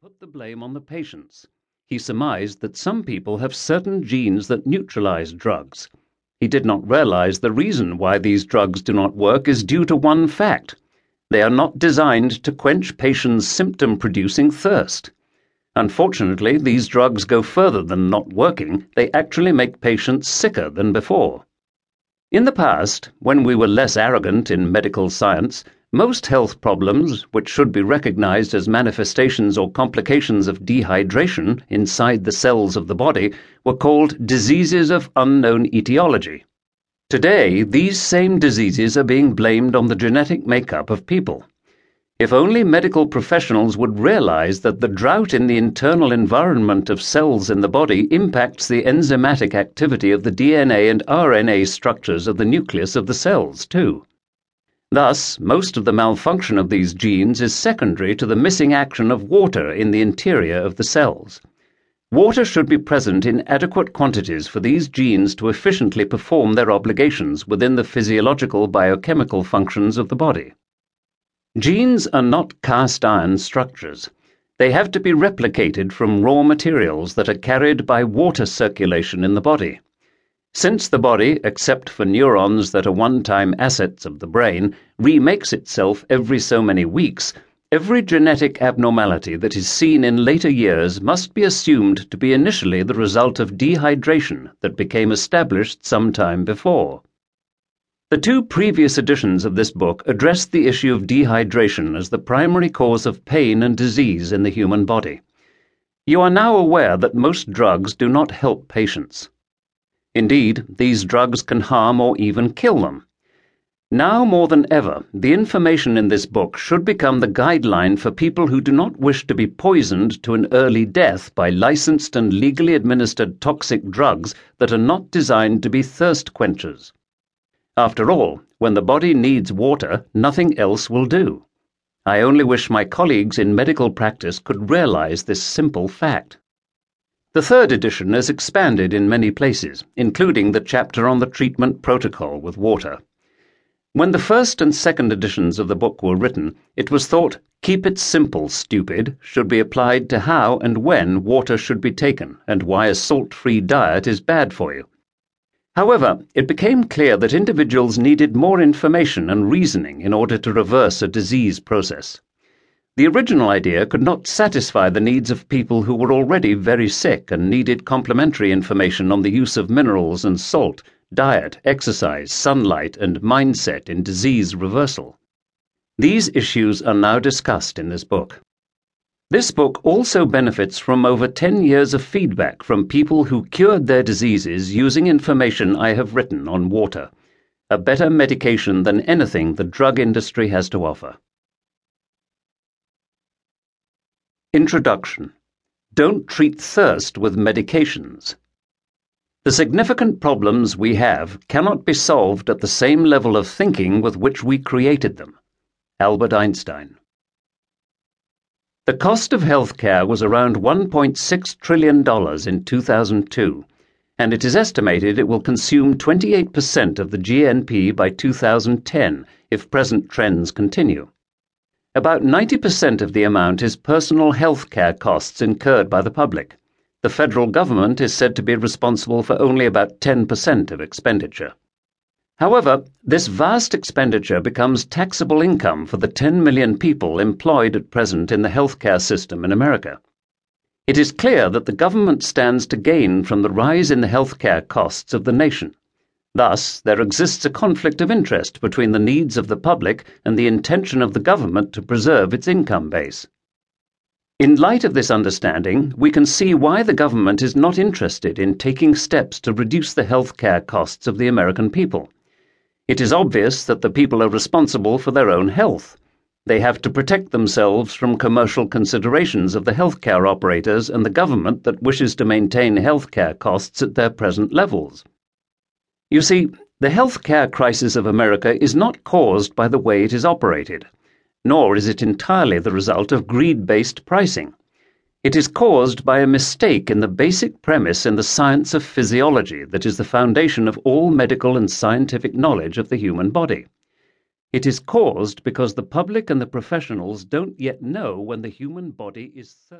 put the blame on the patients. He surmised that some people have certain genes that neutralize drugs. He did not realize the reason why these drugs do not work is due to one fact they are not designed to quench patients' symptom producing thirst. Unfortunately, these drugs go further than not working, they actually make patients sicker than before. In the past, when we were less arrogant in medical science, most health problems, which should be recognized as manifestations or complications of dehydration inside the cells of the body, were called diseases of unknown etiology. Today, these same diseases are being blamed on the genetic makeup of people. If only medical professionals would realize that the drought in the internal environment of cells in the body impacts the enzymatic activity of the DNA and RNA structures of the nucleus of the cells, too. Thus, most of the malfunction of these genes is secondary to the missing action of water in the interior of the cells. Water should be present in adequate quantities for these genes to efficiently perform their obligations within the physiological biochemical functions of the body. Genes are not cast iron structures. They have to be replicated from raw materials that are carried by water circulation in the body. Since the body, except for neurons that are one time assets of the brain, remakes itself every so many weeks, every genetic abnormality that is seen in later years must be assumed to be initially the result of dehydration that became established some time before. The two previous editions of this book addressed the issue of dehydration as the primary cause of pain and disease in the human body. You are now aware that most drugs do not help patients. Indeed, these drugs can harm or even kill them. Now more than ever, the information in this book should become the guideline for people who do not wish to be poisoned to an early death by licensed and legally administered toxic drugs that are not designed to be thirst quenchers. After all, when the body needs water, nothing else will do. I only wish my colleagues in medical practice could realize this simple fact. The third edition is expanded in many places, including the chapter on the treatment protocol with water. When the first and second editions of the book were written, it was thought keep it simple, stupid should be applied to how and when water should be taken and why a salt free diet is bad for you. However, it became clear that individuals needed more information and reasoning in order to reverse a disease process. The original idea could not satisfy the needs of people who were already very sick and needed complementary information on the use of minerals and salt, diet, exercise, sunlight, and mindset in disease reversal. These issues are now discussed in this book. This book also benefits from over 10 years of feedback from people who cured their diseases using information I have written on water, a better medication than anything the drug industry has to offer. Introduction Don't treat thirst with medications. The significant problems we have cannot be solved at the same level of thinking with which we created them. Albert Einstein. The cost of healthcare was around $1.6 trillion in 2002, and it is estimated it will consume 28% of the GNP by 2010 if present trends continue. About 90% of the amount is personal health care costs incurred by the public. The federal government is said to be responsible for only about 10% of expenditure. However, this vast expenditure becomes taxable income for the 10 million people employed at present in the healthcare system in America. It is clear that the government stands to gain from the rise in the healthcare costs of the nation. Thus, there exists a conflict of interest between the needs of the public and the intention of the government to preserve its income base. In light of this understanding, we can see why the government is not interested in taking steps to reduce the health care costs of the American people. It is obvious that the people are responsible for their own health. They have to protect themselves from commercial considerations of the healthcare operators and the government that wishes to maintain healthcare costs at their present levels. You see, the health care crisis of America is not caused by the way it is operated, nor is it entirely the result of greed based pricing. It is caused by a mistake in the basic premise in the science of physiology that is the foundation of all medical and scientific knowledge of the human body. It is caused because the public and the professionals don't yet know when the human body is thirsty.